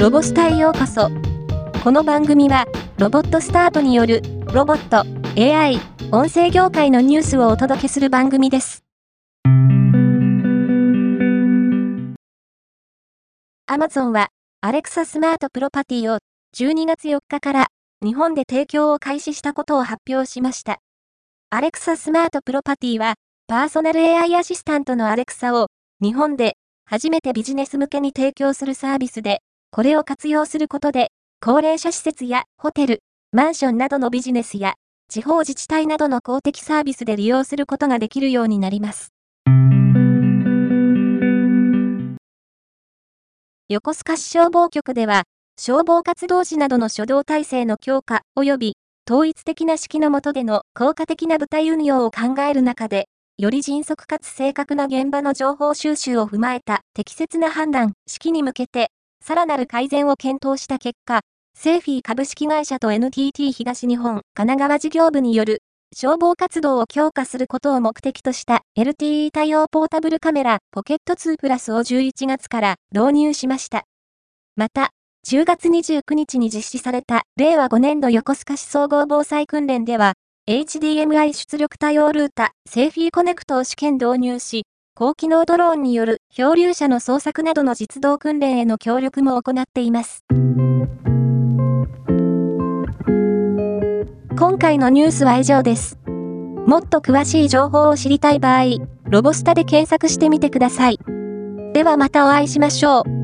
ロボスタへようこそ。この番組は、ロボットスタートによる、ロボット、AI、音声業界のニュースをお届けする番組です。Amazon は、Alexa スマートプロパティを12月4日から日本で提供を開始したことを発表しました。Alexa スマートプロパティは、パーソナル AI アシスタントの Alexa を日本で初めてビジネス向けに提供するサービスで、これを活用することで、高齢者施設やホテル、マンションなどのビジネスや、地方自治体などの公的サービスで利用することができるようになります。横須賀市消防局では、消防活動時などの初動体制の強化及び統一的な指揮の下での効果的な部隊運用を考える中で、より迅速かつ正確な現場の情報収集を踏まえた適切な判断、指揮に向けてさらなる改善を検討した結果、セーフィー株式会社と NTT 東日本神奈川事業部による消防活動を強化することを目的とした LTE 対応ポータブルカメラポケット2プラスを11月から導入しました。また、10月29日に実施された令和5年度横須賀市総合防災訓練では、HDMI 出力対応ルータ、セーフィーコネクトを試験導入し、高機能ドローンによる漂流者の捜索などの実動訓練への協力も行っています。今回のニュースは以上です。もっと詳しい情報を知りたい場合、ロボスタで検索してみてください。ではまたお会いしましょう。